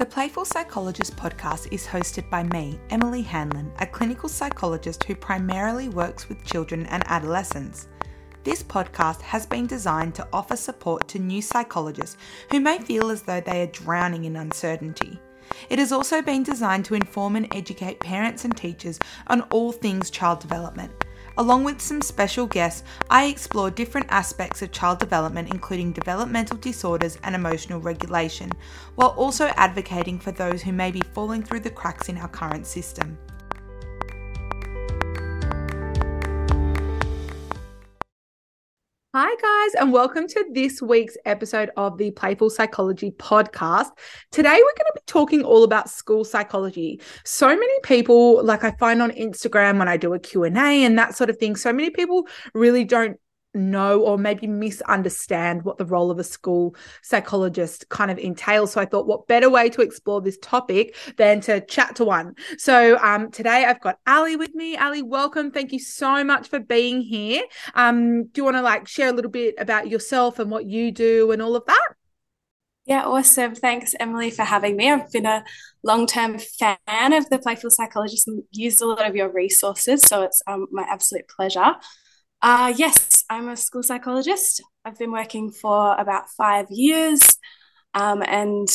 The Playful Psychologist podcast is hosted by me, Emily Hanlon, a clinical psychologist who primarily works with children and adolescents. This podcast has been designed to offer support to new psychologists who may feel as though they are drowning in uncertainty. It has also been designed to inform and educate parents and teachers on all things child development. Along with some special guests, I explore different aspects of child development, including developmental disorders and emotional regulation, while also advocating for those who may be falling through the cracks in our current system. Hi, guys, and welcome to this week's episode of the Playful Psychology Podcast. Today, we're going to be talking all about school psychology. So many people, like I find on Instagram when I do a Q&A and that sort of thing, so many people really don't know or maybe misunderstand what the role of a school psychologist kind of entails. So I thought, what better way to explore this topic than to chat to one? So um, today I've got Ali with me. Ali, welcome. Thank you so much for being here. Um, do you want to like share a little bit about yourself and what you do and all of that? Yeah, awesome. Thanks, Emily, for having me. I've been a long term fan of the Playful Psychologist and used a lot of your resources. So it's um, my absolute pleasure. Uh, yes, I'm a school psychologist. I've been working for about five years. Um, and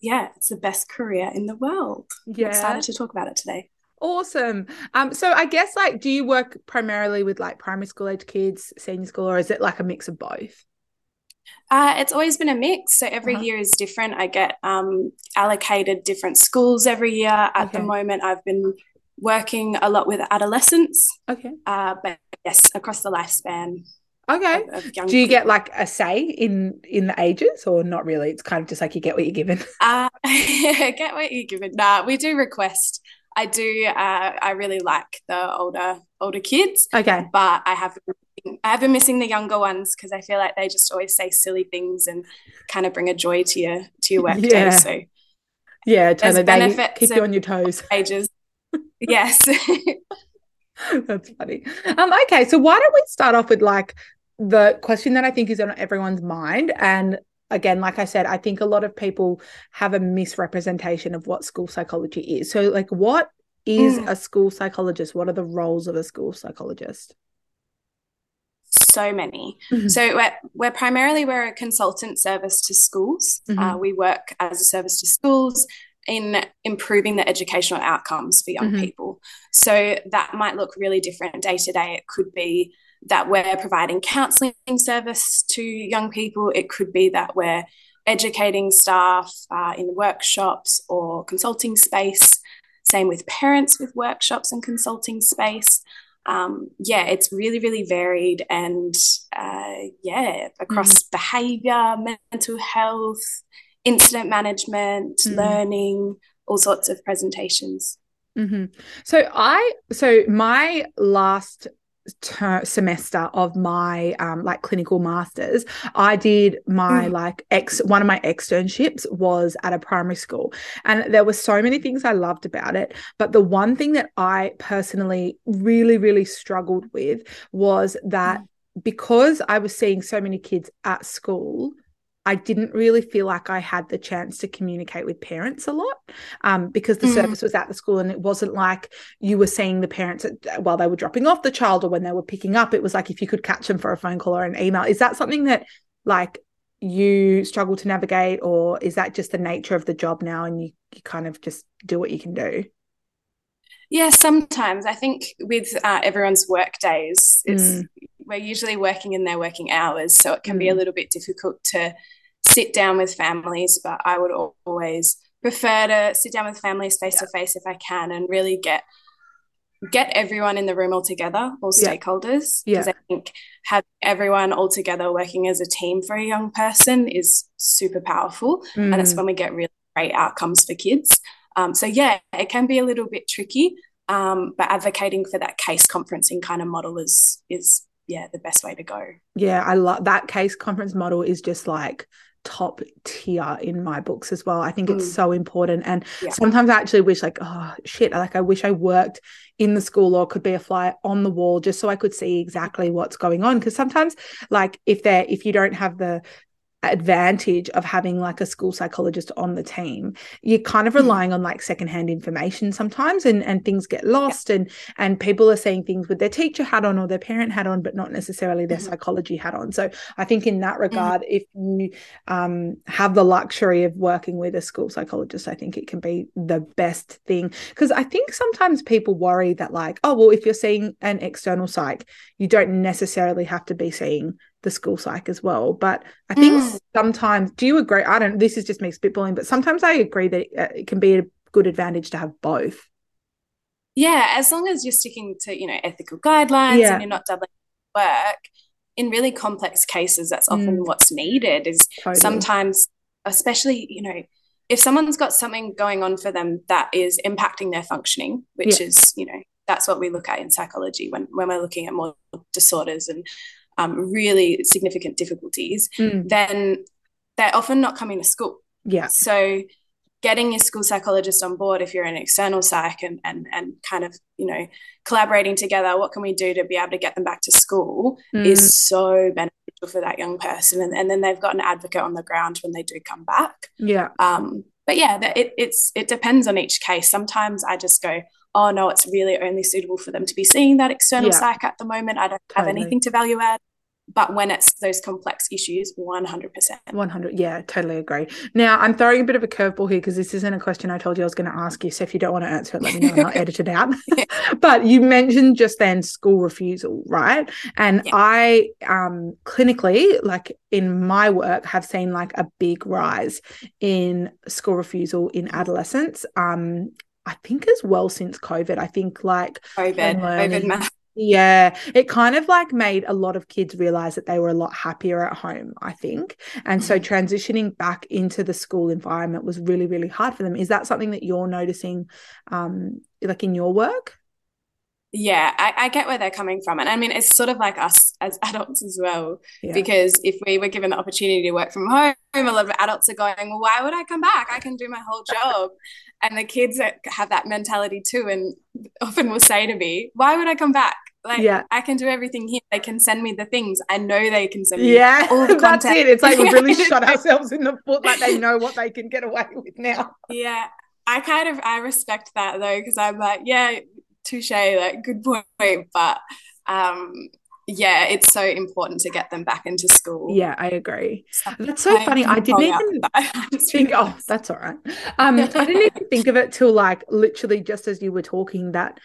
yeah, it's the best career in the world. Yeah. I'm excited to talk about it today. Awesome. Um, so I guess like do you work primarily with like primary school age kids, senior school, or is it like a mix of both? Uh, it's always been a mix. So every uh-huh. year is different. I get um, allocated different schools every year. At okay. the moment, I've been working a lot with adolescents. Okay. Uh, but yes, across the lifespan. Okay. Of, of Do you get like a say in in the ages, or not really? It's kind of just like you get what you're given. Uh, get what you're given. Nah, we do request. I do. Uh, I really like the older older kids. Okay. But I have I have been missing the younger ones because I feel like they just always say silly things and kind of bring a joy to your to your work yeah. day. So yeah, totally. They keep you on your toes. Ages. yes. That's funny. Um, okay, so why don't we start off with like the question that I think is on everyone's mind and again like i said i think a lot of people have a misrepresentation of what school psychology is so like what is mm. a school psychologist what are the roles of a school psychologist so many mm-hmm. so we're, we're primarily we're a consultant service to schools mm-hmm. uh, we work as a service to schools in improving the educational outcomes for young mm-hmm. people. So that might look really different day to day. It could be that we're providing counselling service to young people. It could be that we're educating staff uh, in workshops or consulting space. Same with parents with workshops and consulting space. Um, yeah, it's really, really varied and uh, yeah, across mm-hmm. behavior, mental health, incident management, mm-hmm. learning, all sorts of presentations. Mm-hmm. So I so my last ter- semester of my um like clinical masters i did my mm. like ex one of my externships was at a primary school and there were so many things i loved about it but the one thing that i personally really really struggled with was that mm. because i was seeing so many kids at school I didn't really feel like I had the chance to communicate with parents a lot um, because the mm. service was at the school and it wasn't like you were seeing the parents at, while they were dropping off the child or when they were picking up. It was like if you could catch them for a phone call or an email. Is that something that like you struggle to navigate or is that just the nature of the job now and you, you kind of just do what you can do? Yeah, sometimes I think with uh, everyone's work days, it's mm. We're usually working in their working hours, so it can mm. be a mm. little bit difficult to sit down with families. But I would always prefer to sit down with families face to face if I can, and really get get everyone in the room all together, all yeah. stakeholders. Because yeah. I think having everyone all together working as a team for a young person is super powerful, mm. and it's when we get really great outcomes for kids. Um, so yeah, it can be a little bit tricky, um, but advocating for that case conferencing kind of model is is yeah the best way to go. Yeah, I love that case conference model is just like top tier in my books as well. I think it's mm. so important. And yeah. sometimes I actually wish like, oh shit, like I wish I worked in the school or could be a fly on the wall just so I could see exactly what's going on. Cause sometimes like if they're if you don't have the advantage of having like a school psychologist on the team you're kind of mm. relying on like secondhand information sometimes and and things get lost yeah. and and people are saying things with their teacher hat on or their parent hat on but not necessarily their mm-hmm. psychology hat on so i think in that mm-hmm. regard mm-hmm. if you um, have the luxury of working with a school psychologist i think it can be the best thing because i think sometimes people worry that like oh well if you're seeing an external psych you don't necessarily have to be seeing the school psych as well. But I think mm. sometimes, do you agree? I don't, this is just me spitballing, but sometimes I agree that uh, it can be a good advantage to have both. Yeah, as long as you're sticking to, you know, ethical guidelines yeah. and you're not doubling work. In really complex cases, that's often mm. what's needed is totally. sometimes, especially, you know, if someone's got something going on for them that is impacting their functioning, which yeah. is, you know, that's what we look at in psychology when, when we're looking at more disorders and um, really significant difficulties, mm. then they're often not coming to school. Yeah. So getting your school psychologist on board if you're an external psych and and and kind of you know collaborating together what can we do to be able to get them back to school mm. is so beneficial for that young person and, and then they've got an advocate on the ground when they do come back yeah um but yeah it, it's it depends on each case sometimes i just go oh no, it's really only suitable for them to be seeing that external yeah. psych at the moment. I don't totally. have anything to value add. But when it's those complex issues, 100%. 100. Yeah, totally agree. Now, I'm throwing a bit of a curveball here because this isn't a question I told you I was going to ask you. So if you don't want to answer it, let me know and I'll edit it out. but you mentioned just then school refusal, right? And yeah. I um, clinically, like in my work, have seen like a big rise in school refusal in adolescents. Um, I think as well since COVID. I think like COVID, COVID Yeah, it kind of like made a lot of kids realize that they were a lot happier at home, I think. And mm-hmm. so transitioning back into the school environment was really, really hard for them. Is that something that you're noticing um like in your work? Yeah, I, I, get where they're coming from. And I mean, it's sort of like us as adults as well. Yeah. Because if we were given the opportunity to work from home, a lot of adults are going, well, why would I come back? I can do my whole job. and the kids have that mentality too. And often will say to me, why would I come back? Like, yeah. I can do everything here. They can send me the things. I know they can send me yeah, all the content. That's it. It's like we really shot ourselves in the foot. Like they know what they can get away with now. Yeah. I kind of I respect that though because I'm like yeah touche, like good point. But um, yeah, it's so important to get them back into school. Yeah, I agree. That's so funny. I didn't even think. Oh, that's all right. Um, I didn't even think of it till like literally just as you were talking that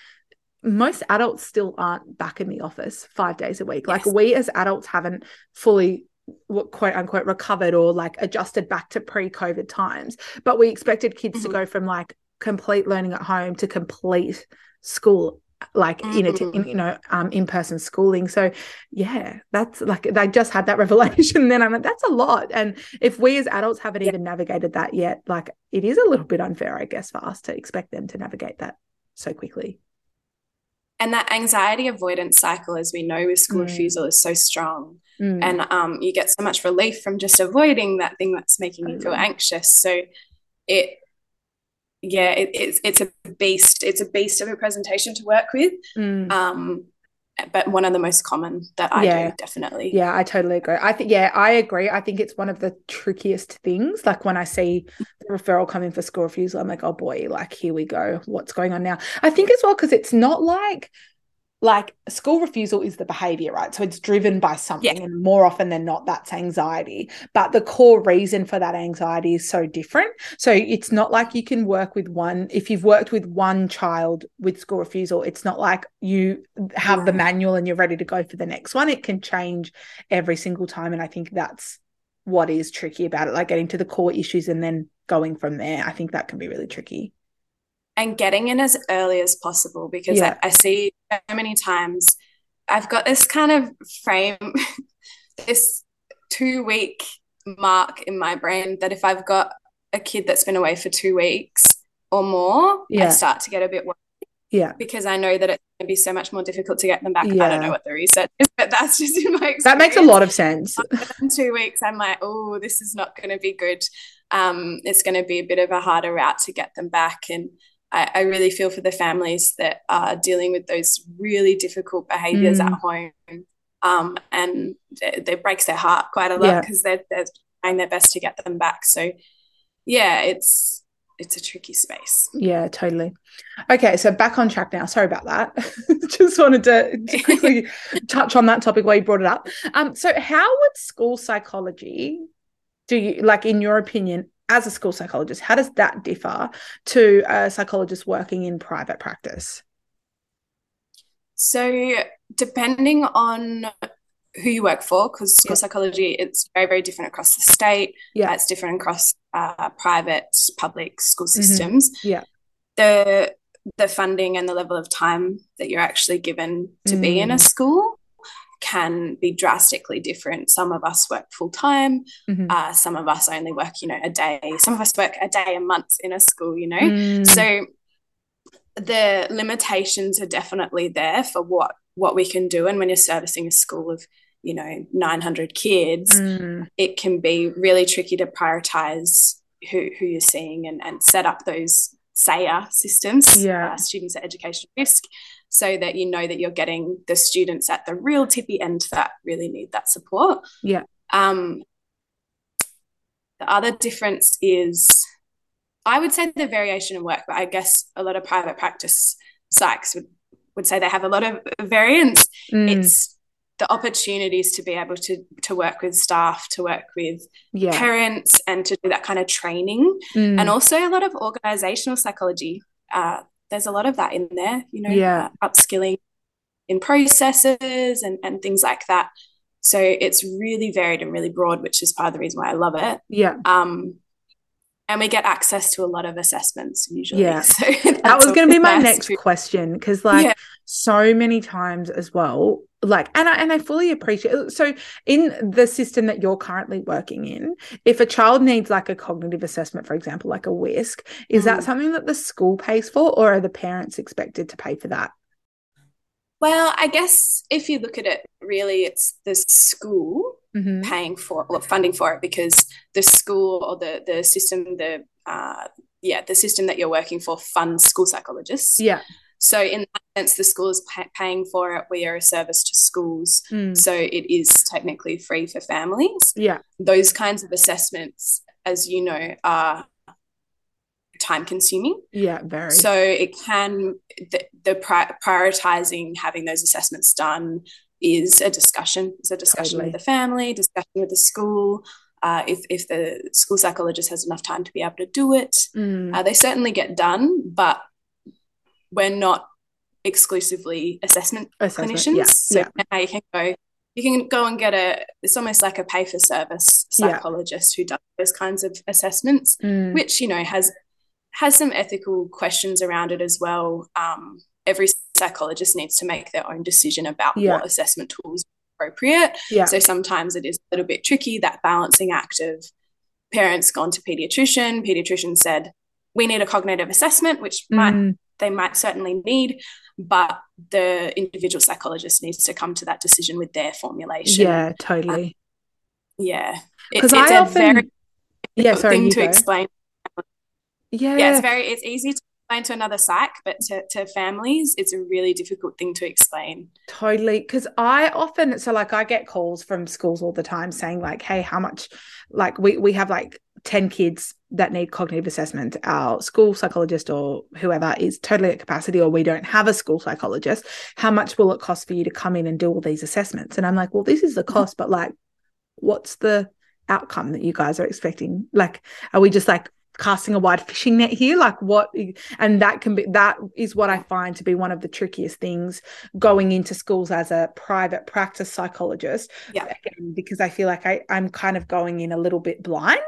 most adults still aren't back in the office five days a week. Yes. Like we as adults haven't fully quote unquote recovered or like adjusted back to pre-COVID times. But we expected kids mm-hmm. to go from like complete learning at home to complete school like mm-hmm. in a in, you know um in-person schooling so yeah that's like they just had that revelation then i'm like that's a lot and if we as adults haven't yeah. even navigated that yet like it is a little bit unfair i guess for us to expect them to navigate that so quickly and that anxiety avoidance cycle as we know with school mm. refusal is so strong mm. and um, you get so much relief from just avoiding that thing that's making you feel anxious so it yeah, it, it's it's a beast. It's a beast of a presentation to work with. Mm. Um, but one of the most common that I yeah. do definitely. Yeah, I totally agree. I think yeah, I agree. I think it's one of the trickiest things. Like when I see the referral coming for school refusal, I'm like, oh boy, like here we go. What's going on now? I think as well because it's not like like school refusal is the behavior, right? So it's driven by something, yeah. and more often than not, that's anxiety. But the core reason for that anxiety is so different. So it's not like you can work with one, if you've worked with one child with school refusal, it's not like you have the manual and you're ready to go for the next one. It can change every single time. And I think that's what is tricky about it, like getting to the core issues and then going from there. I think that can be really tricky and getting in as early as possible because yeah. I, I, see so many times I've got this kind of frame, this two week mark in my brain that if I've got a kid that's been away for two weeks or more, yeah. I start to get a bit worried. Yeah. Because I know that it's going to be so much more difficult to get them back. Yeah. I don't know what the research is, but that's just in my experience. That makes a lot of sense. In two weeks, I'm like, oh, this is not going to be good. Um, it's going to be a bit of a harder route to get them back. And I, I, really feel for the families that are dealing with those really difficult behaviors mm. at home. Um, and it, it, breaks their heart quite a lot because yeah. they're, they're trying their best to get them back. So yeah, it's it's a tricky space. Yeah, totally. Okay, so back on track now. Sorry about that. Just wanted to, to quickly touch on that topic while you brought it up. Um, so how would school psychology do you like in your opinion as a school psychologist, how does that differ to a psychologist working in private practice? So, depending on who you work for, because school yeah. psychology it's very very different across the state. Yeah, it's different across uh, private, public school mm-hmm. systems. Mm-hmm. Yeah, the the funding and the level of time that you're actually given to mm. be in a mm. school can be drastically different. Some of us work full time. Mm-hmm. Uh, some of us only work, you know, a day. Some of us work a day a month in a school. You know, mm. so the limitations are definitely there for what what we can do. And when you're servicing a school of you know 900 kids, mm. it can be really tricky to prioritize who who you're seeing and and set up those SAER systems, yeah. uh, students at education risk, so that you know that you're getting the students at the real tippy end that really need that support. Yeah. Um, the other difference is, I would say the variation in work, but I guess a lot of private practice psychs would, would say they have a lot of variance. Mm. It's the opportunities to be able to to work with staff, to work with yeah. parents, and to do that kind of training, mm. and also a lot of organizational psychology. Uh, there's a lot of that in there, you know, yeah. uh, upskilling in processes and and things like that. So it's really varied and really broad, which is part of the reason why I love it. Yeah. Um, and we get access to a lot of assessments usually. Yeah. So that was going to be my next question because, like, yeah. so many times as well, like and I and I fully appreciate so in the system that you're currently working in if a child needs like a cognitive assessment for example like a WISC is mm. that something that the school pays for or are the parents expected to pay for that well I guess if you look at it really it's the school mm-hmm. paying for or funding for it because the school or the the system the uh yeah the system that you're working for funds school psychologists yeah so, in that sense, the school is pay- paying for it. We are a service to schools. Mm. So, it is technically free for families. Yeah. Those kinds of assessments, as you know, are time consuming. Yeah, very. So, it can, the, the pri- prioritizing having those assessments done is a discussion, is a discussion totally. with the family, discussion with the school. Uh, if, if the school psychologist has enough time to be able to do it, mm. uh, they certainly get done, but we're not exclusively assessment, assessment clinicians. Yeah. So yeah. now you can go you can go and get a it's almost like a pay for service psychologist yeah. who does those kinds of assessments, mm. which you know has has some ethical questions around it as well. Um, every psychologist needs to make their own decision about what assessment tools are appropriate. So sometimes it is a little bit tricky that balancing act of parents gone to pediatrician, pediatrician said we need a cognitive assessment, which mm. might they might certainly need, but the individual psychologist needs to come to that decision with their formulation. Yeah, totally. Um, yeah, because I often very yeah sorry thing to go. explain. Yeah, yeah, it's very it's easy to explain to another psych, but to, to families, it's a really difficult thing to explain. Totally. Because I often, so like I get calls from schools all the time saying, like, hey, how much, like, we, we have like 10 kids that need cognitive assessment. Our school psychologist or whoever is totally at capacity, or we don't have a school psychologist. How much will it cost for you to come in and do all these assessments? And I'm like, well, this is the cost, but like, what's the outcome that you guys are expecting? Like, are we just like casting a wide fishing net here like what and that can be that is what i find to be one of the trickiest things going into schools as a private practice psychologist. Yeah. Again, because i feel like I, i'm kind of going in a little bit blind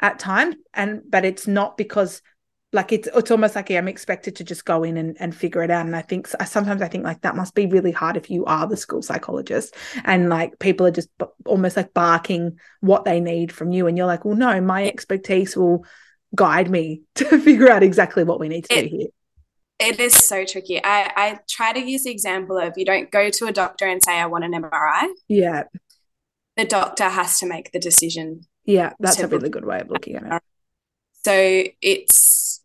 at times and but it's not because like it's it's almost like I'm expected to just go in and, and figure it out. And I think sometimes I think like that must be really hard if you are the school psychologist and like people are just b- almost like barking what they need from you, and you're like, well, no, my expertise will guide me to figure out exactly what we need to it, do here. It is so tricky. I, I try to use the example of you don't go to a doctor and say, I want an MRI. Yeah. The doctor has to make the decision. Yeah, that's a really good way of looking at it. So it's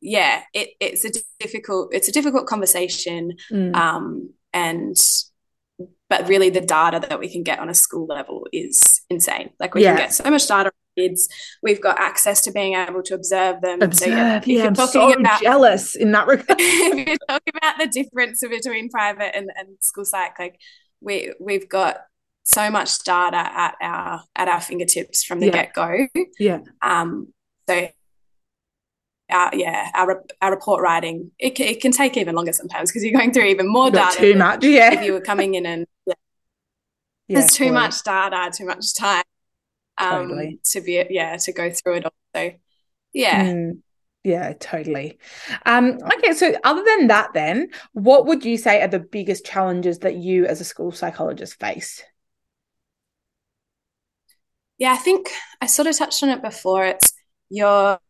yeah, it, it's a difficult it's a difficult conversation. Mm. Um and but really the data that we can get on a school level is insane. Like we yeah. can get so much data kids. We've got access to being able to observe them. Observe, so yeah, yeah I'm so about, jealous in that regard. if you're talking about the difference between private and, and school psych, like we we've got so much data at our at our fingertips from the yeah. get go. Yeah. Um. So. Our, yeah, our, our report writing it, it can take even longer sometimes because you're going through even more data. Too much, yeah. If you were coming in and yeah, yeah there's too much data, too much time um, totally. to be yeah to go through it all. So yeah. Mm. Yeah, totally. Um, okay, so other than that, then, what would you say are the biggest challenges that you as a school psychologist face? Yeah, I think I sort of touched on it before. It's your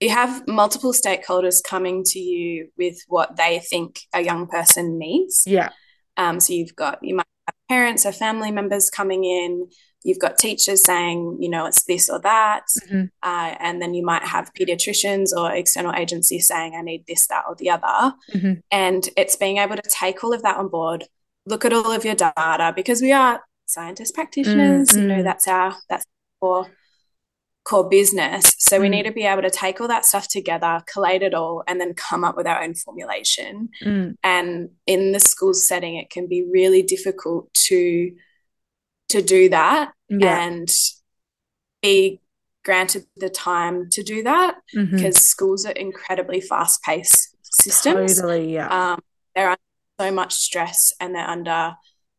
you have multiple stakeholders coming to you with what they think a young person needs. Yeah. Um, so you've got you might parents or family members coming in you've got teachers saying, you know, it's this or that. Mm-hmm. Uh, and then you might have pediatricians or external agencies saying, I need this, that, or the other. Mm-hmm. And it's being able to take all of that on board, look at all of your data, because we are scientist practitioners, mm-hmm. you know, mm-hmm. that's our, that's our core business. So we mm. need to be able to take all that stuff together, collate it all, and then come up with our own formulation. Mm. And in the school setting, it can be really difficult to to do that yeah. and be granted the time to do that mm-hmm. because schools are incredibly fast paced systems. Totally, yeah. Um, they're under so much stress and they're under,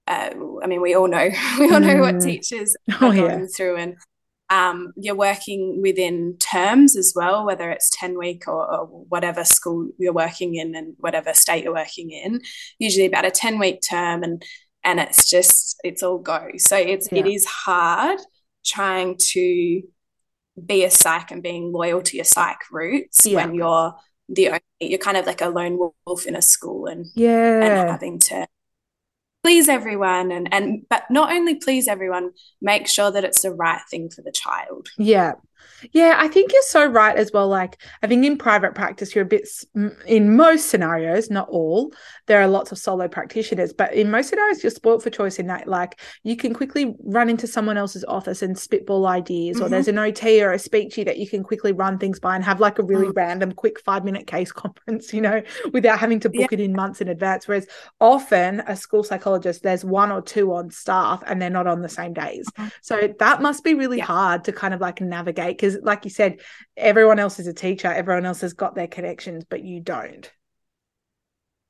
uh, I mean, we all know, we all know mm. what teachers oh, are going yeah. through and um, you're working within terms as well, whether it's 10 week or, or, whatever school you're working in and whatever state you're working in, usually about a 10 week term. And and it's just it's all go so it's yeah. it is hard trying to be a psych and being loyal to your psych roots yeah. when you're the only you're kind of like a lone wolf in a school and yeah and having to please everyone and and but not only please everyone make sure that it's the right thing for the child. Yeah yeah, I think you're so right as well. Like, I think in private practice, you're a bit, in most scenarios, not all, there are lots of solo practitioners, but in most scenarios, you're spoilt for choice in that, like, you can quickly run into someone else's office and spitball ideas, mm-hmm. or there's an OT or a speechy that you can quickly run things by and have like a really mm-hmm. random, quick five minute case conference, you know, without having to book yeah. it in months in advance. Whereas often a school psychologist, there's one or two on staff and they're not on the same days. Mm-hmm. So that must be really yeah. hard to kind of like navigate because because like you said everyone else is a teacher everyone else has got their connections but you don't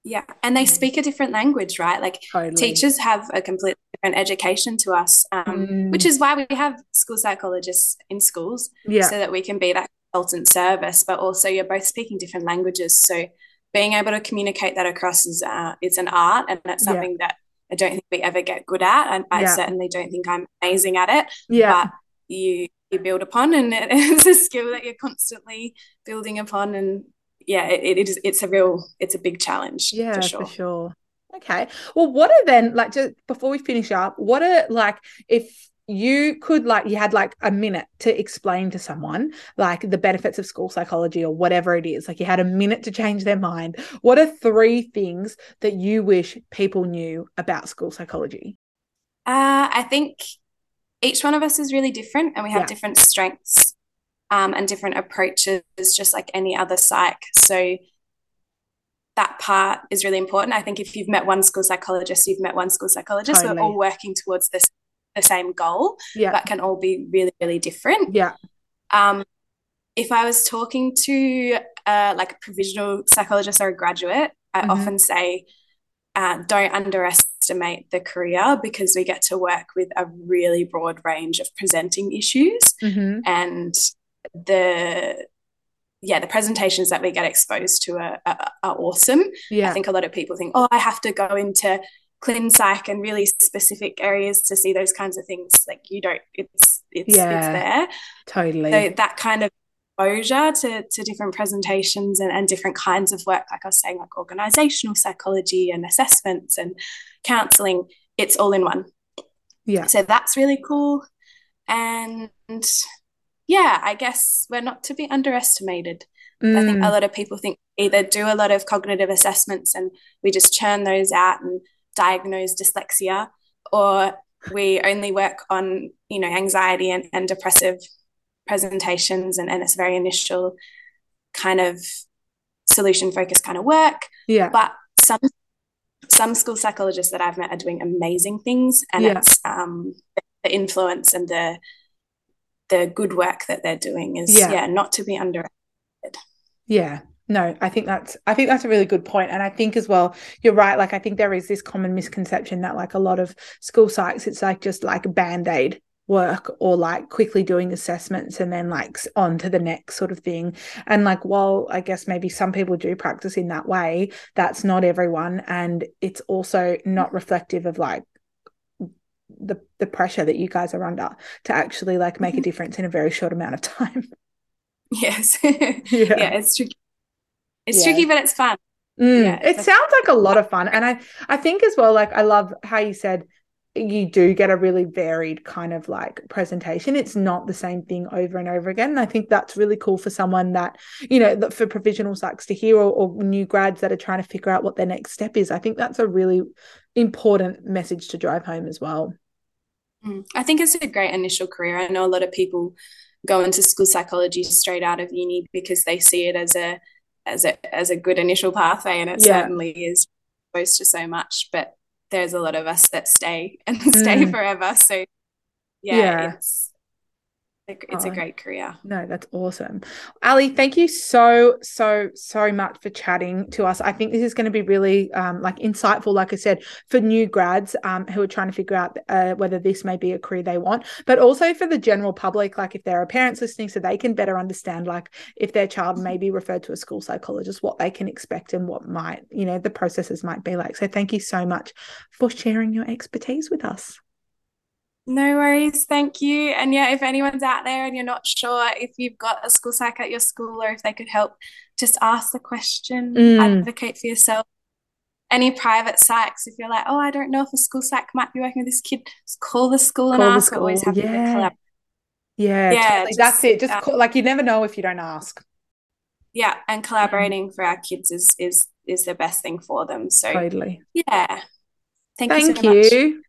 yeah and they speak a different language right like totally. teachers have a completely different education to us um, mm. which is why we have school psychologists in schools yeah. so that we can be that consultant service but also you're both speaking different languages so being able to communicate that across is uh, it's an art and that's something yeah. that I don't think we ever get good at and I certainly don't think I'm amazing at it yeah but you you build upon and it's a skill that you're constantly building upon and yeah it, it is it's a real it's a big challenge yeah for sure. for sure. Okay. Well what are then like just before we finish up what are like if you could like you had like a minute to explain to someone like the benefits of school psychology or whatever it is like you had a minute to change their mind what are three things that you wish people knew about school psychology? Uh, i think each one of us is really different and we have yeah. different strengths um, and different approaches, just like any other psych. So that part is really important. I think if you've met one school psychologist, you've met one school psychologist. Totally. We're all working towards this the same goal, yeah. but can all be really, really different. Yeah. Um, if I was talking to uh, like a provisional psychologist or a graduate, I mm-hmm. often say, uh, don't underestimate underestimate the career because we get to work with a really broad range of presenting issues. Mm-hmm. and the yeah the presentations that we get exposed to are, are, are awesome. Yeah. i think a lot of people think oh i have to go into clin psych and really specific areas to see those kinds of things. Like you don't it's it's yeah, it's there. Totally. So that kind of exposure to, to different presentations and, and different kinds of work, like I was saying, like organizational psychology and assessments and counseling, it's all in one. Yeah. So that's really cool. And yeah, I guess we're not to be underestimated. Mm. I think a mm. lot of people think either do a lot of cognitive assessments and we just churn those out and diagnose dyslexia or we only work on you know anxiety and, and depressive presentations and, and it's very initial kind of solution focused kind of work yeah but some some school psychologists that i've met are doing amazing things and yeah. it's um the influence and the the good work that they're doing is yeah, yeah not to be underestimated. Yeah. No i think that's i think that's a really good point and i think as well you're right like i think there is this common misconception that like a lot of school psychs it's like just like a band-aid work or like quickly doing assessments and then like on to the next sort of thing and like while i guess maybe some people do practice in that way that's not everyone and it's also not reflective of like the the pressure that you guys are under to actually like make a mm-hmm. difference in a very short amount of time yes yeah. yeah it's tricky it's yeah. tricky, but it's fun. Mm, yeah, it sounds like a lot of fun. And I, I think as well, like I love how you said you do get a really varied kind of like presentation. It's not the same thing over and over again. And I think that's really cool for someone that, you know, for provisional psychs to hear or, or new grads that are trying to figure out what their next step is. I think that's a really important message to drive home as well. Mm, I think it's a great initial career. I know a lot of people go into school psychology straight out of uni because they see it as a as a as a good initial pathway, and it yeah. certainly is exposed to so much. But there's a lot of us that stay and stay mm. forever. So yeah, yeah. it's it's oh, a great career. No, that's awesome. Ali, thank you so, so, so much for chatting to us. I think this is going to be really um, like insightful, like I said, for new grads um, who are trying to figure out uh, whether this may be a career they want, but also for the general public, like if there are parents listening, so they can better understand, like if their child may be referred to a school psychologist, what they can expect and what might, you know, the processes might be like. So thank you so much for sharing your expertise with us. No worries, thank you. And yeah, if anyone's out there and you're not sure if you've got a school psych at your school or if they could help, just ask the question, mm. advocate for yourself. Any private psychs, if you're like, oh, I don't know if a school psych might be working with this kid, just call the school call and ask. School. Always have yeah. to collaborate. Yeah, yeah totally. just, that's it. Just call, like you never know if you don't ask. Yeah, and collaborating for our kids is is is the best thing for them. So totally. Yeah. Thank, Thank you. So you.